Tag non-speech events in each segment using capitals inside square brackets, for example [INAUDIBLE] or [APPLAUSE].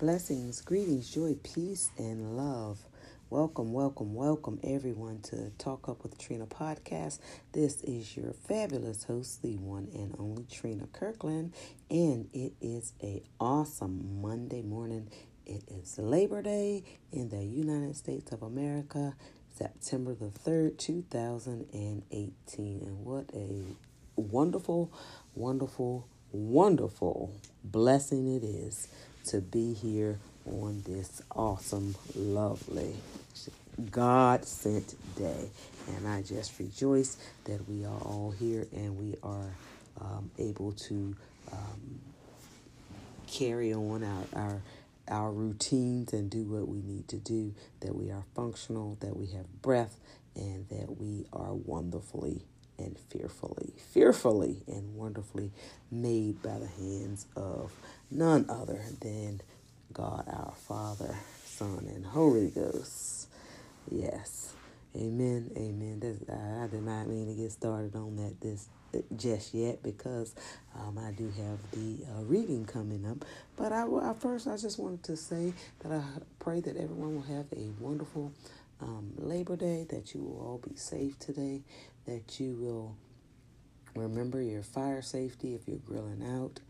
Blessings, greetings, joy, peace, and love. Welcome, welcome, welcome everyone to Talk Up with Trina podcast. This is your fabulous host, the one and only Trina Kirkland, and it is a awesome Monday morning. It is Labor Day in the United States of America, September the 3rd, 2018. And what a wonderful, wonderful, wonderful blessing it is to be here on this awesome, lovely, God sent day. And I just rejoice that we are all here and we are um, able to um, carry on our, our our routines and do what we need to do, that we are functional, that we have breath, and that we are wonderfully and fearfully, fearfully and wonderfully made by the hands of none other than God our Father, Son, and Holy Ghost. Yes. Amen. Amen. I, I did not mean to get started on that this just yet because um, I do have the uh, reading coming up. But I, I first I just wanted to say that I pray that everyone will have a wonderful um, Labor Day. That you will all be safe today. That you will remember your fire safety if you're grilling out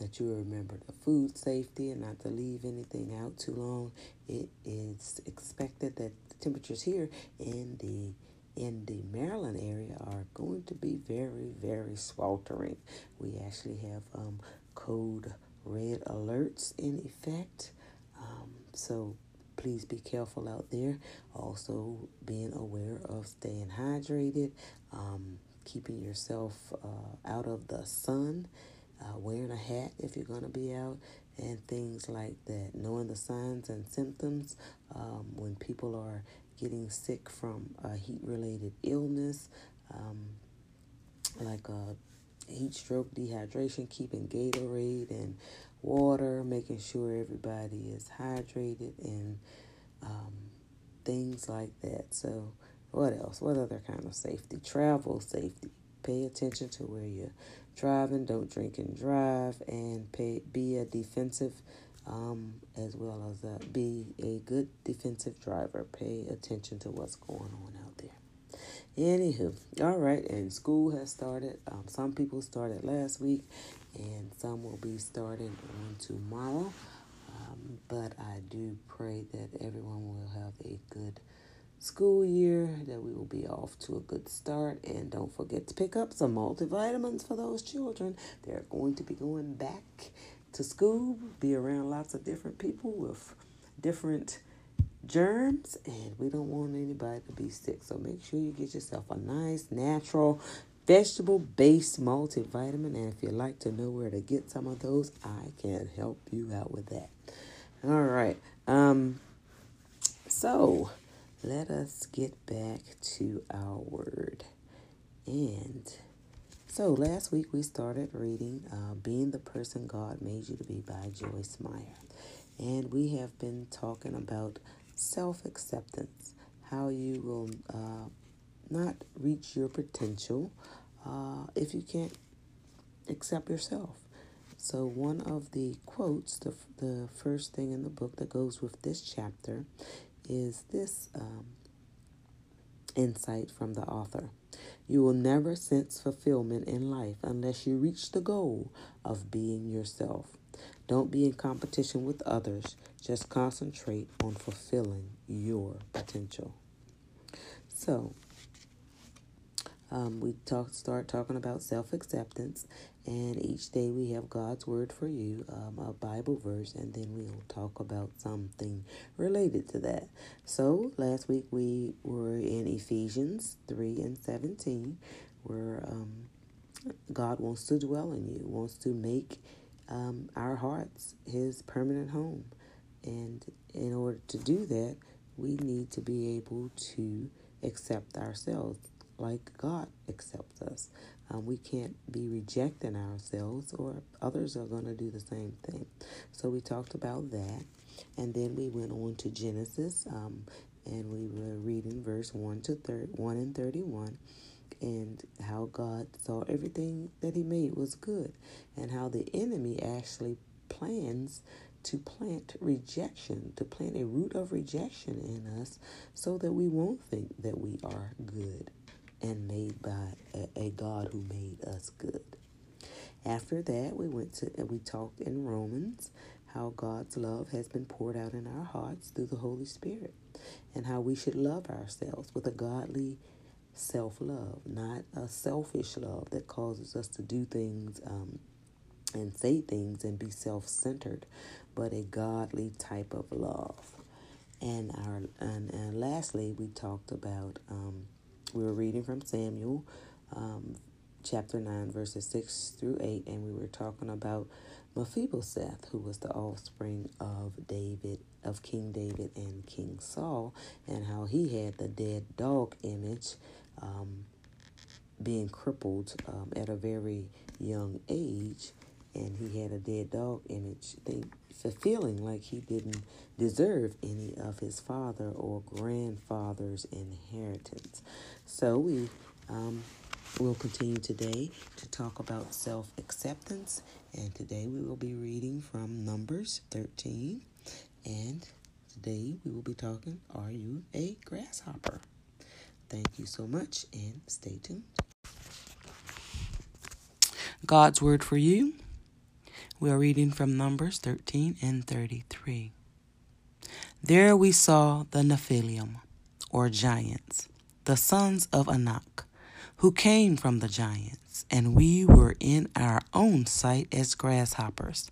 that you remember the food safety and not to leave anything out too long. It is expected that the temperatures here in the in the Maryland area are going to be very, very sweltering. We actually have um, code red alerts in effect. Um, so please be careful out there. Also, being aware of staying hydrated, um, keeping yourself uh, out of the sun uh, wearing a hat if you're going to be out, and things like that. Knowing the signs and symptoms um, when people are getting sick from a heat related illness, um, like a heat stroke, dehydration, keeping Gatorade and water, making sure everybody is hydrated, and um, things like that. So, what else? What other kind of safety? Travel safety. Pay attention to where you're driving. Don't drink and drive, and pay, be a defensive, um, as well as a, be a good defensive driver. Pay attention to what's going on out there. Anywho, all right, and school has started. Um, some people started last week, and some will be starting on tomorrow. Um, but I do pray that everyone will have a good school year, that we will be off to a good start. And don't forget to pick up some multivitamins for those children. They're going to be going back to school, be around lots of different people with different germs, and we don't want anybody to be sick. So make sure you get yourself a nice, natural, vegetable based multivitamin. And if you'd like to know where to get some of those, I can help you out with that. All right. Um, so, let us get back to our word. And so last week we started reading uh, Being the Person God Made You to Be by Joyce Meyer. And we have been talking about self acceptance, how you will uh, not reach your potential uh, if you can't accept yourself. So, one of the quotes, the, the first thing in the book that goes with this chapter, is this um, insight from the author. You will never sense fulfillment in life unless you reach the goal of being yourself. Don't be in competition with others. Just concentrate on fulfilling your potential. So, um, we talk, start talking about self acceptance, and each day we have God's word for you, um, a Bible verse, and then we'll talk about something related to that. So last week we were in Ephesians 3 and 17, where um, God wants to dwell in you, wants to make um, our hearts his permanent home. And in order to do that, we need to be able to accept ourselves like God accepts us. Um, we can't be rejecting ourselves, or others are going to do the same thing. So we talked about that, and then we went on to Genesis, um, and we were reading verse one to thir- one and thirty-one, and how God saw everything that He made was good, and how the enemy actually plans to plant rejection, to plant a root of rejection in us so that we won't think that we are good and made by a, a God who made us good. After that, we went to and we talked in Romans how God's love has been poured out in our hearts through the Holy Spirit and how we should love ourselves with a godly self love, not a selfish love that causes us to do things um, and say things and be self centered, but a godly type of love. And our and, and lastly, we talked about um, we were reading from Samuel, um, chapter nine, verses six through eight, and we were talking about Mephibosheth, who was the offspring of David, of King David and King Saul, and how he had the dead dog image, um, being crippled um, at a very young age, and he had a dead dog image, they, feeling like he didn't deserve any of his father or grandfather's inheritance. So we um, will continue today to talk about self acceptance, and today we will be reading from Numbers 13. And today we will be talking Are you a grasshopper? Thank you so much and stay tuned. God's word for you. We are reading from Numbers 13 and 33. There we saw the Nephilim, or giants, the sons of Anak, who came from the giants, and we were in our own sight as grasshoppers,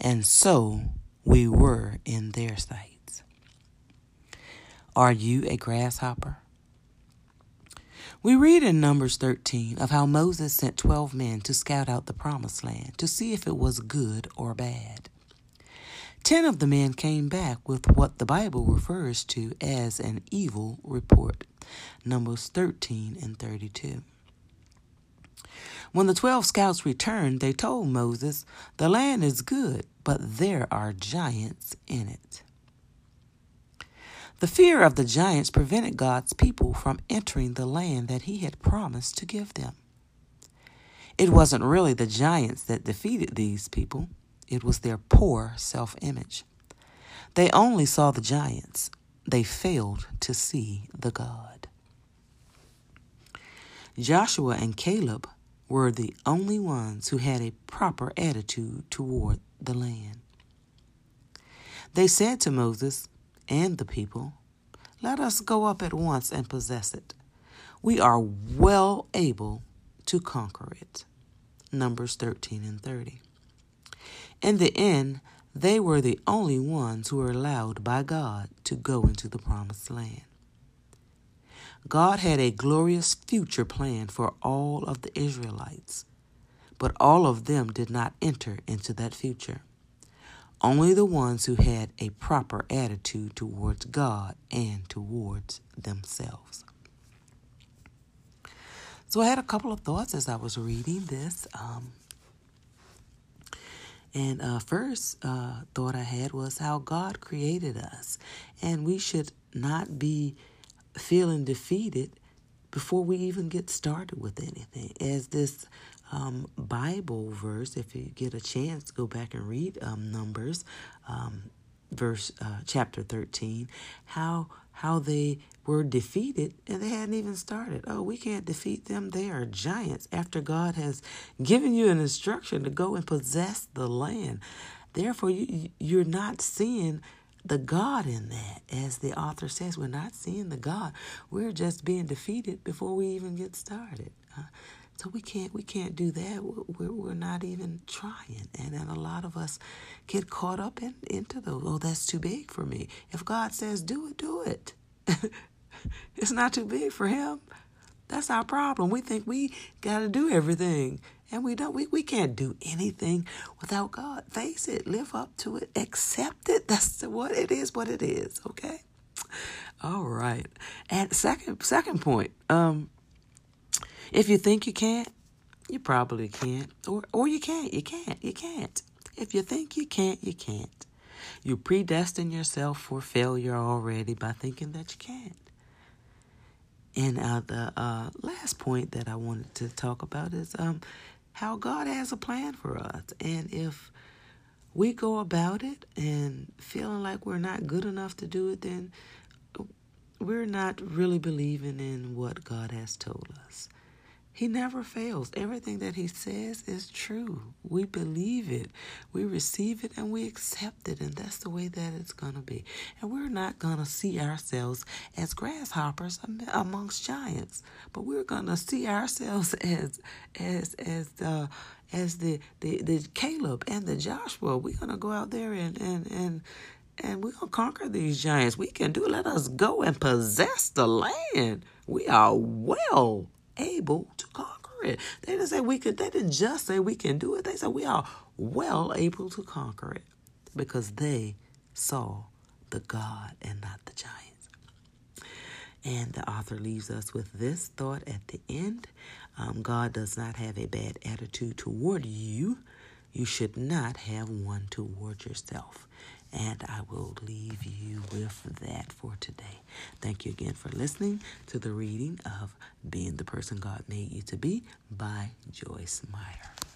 and so we were in their sights. Are you a grasshopper? We read in Numbers 13 of how Moses sent 12 men to scout out the promised land to see if it was good or bad. Ten of the men came back with what the Bible refers to as an evil report. Numbers 13 and 32. When the twelve scouts returned, they told Moses, The land is good, but there are giants in it. The fear of the giants prevented God's people from entering the land that he had promised to give them. It wasn't really the giants that defeated these people, it was their poor self image. They only saw the giants, they failed to see the God. Joshua and Caleb were the only ones who had a proper attitude toward the land. They said to Moses, and the people, Let us go up at once and possess it. We are well able to conquer it. Numbers 13 and 30. In the end, they were the only ones who were allowed by God to go into the promised land. God had a glorious future plan for all of the Israelites, but all of them did not enter into that future. Only the ones who had a proper attitude towards God and towards themselves. So I had a couple of thoughts as I was reading this. Um, and uh, first uh, thought I had was how God created us, and we should not be feeling defeated before we even get started with anything. As this um, Bible verse, if you get a chance, go back and read um, Numbers, um, verse uh, chapter thirteen. How how they were defeated and they hadn't even started. Oh, we can't defeat them. They are giants. After God has given you an instruction to go and possess the land, therefore you you're not seeing the God in that. As the author says, we're not seeing the God. We're just being defeated before we even get started. Uh, so we can't we can't do that. We're, we're not even trying, and then a lot of us get caught up in into those. Oh, that's too big for me. If God says do it, do it. [LAUGHS] it's not too big for Him. That's our problem. We think we got to do everything, and we don't. We we can't do anything without God. Face it, live up to it, accept it. [LAUGHS] That's what it is. What it is. Okay. All right. And second second point. Um if you think you can't, you probably can't. Or or you can't. You can't. You can't. If you think you can't, you can't. You predestine yourself for failure already by thinking that you can't. And uh, the uh, last point that I wanted to talk about is um, how God has a plan for us. And if we go about it and feeling like we're not good enough to do it, then we're not really believing in what God has told us. He never fails. Everything that He says is true. We believe it, we receive it, and we accept it. And that's the way that it's going to be. And we're not going to see ourselves as grasshoppers amongst giants, but we're going to see ourselves [LAUGHS] as as as the as the, the, the Caleb and the Joshua. We're going to go out there and and and and we're gonna conquer these giants. We can do. Let us go and possess the land. We are well able to it. They didn't say we could, they didn't just say we can do it. They said we are well able to conquer it because they saw the God and not the giants. And the author leaves us with this thought at the end um, God does not have a bad attitude toward you. You should not have one toward yourself. And I will leave you with that for today. Thank you again for listening to the reading of Being the Person God Made You to Be by Joyce Meyer.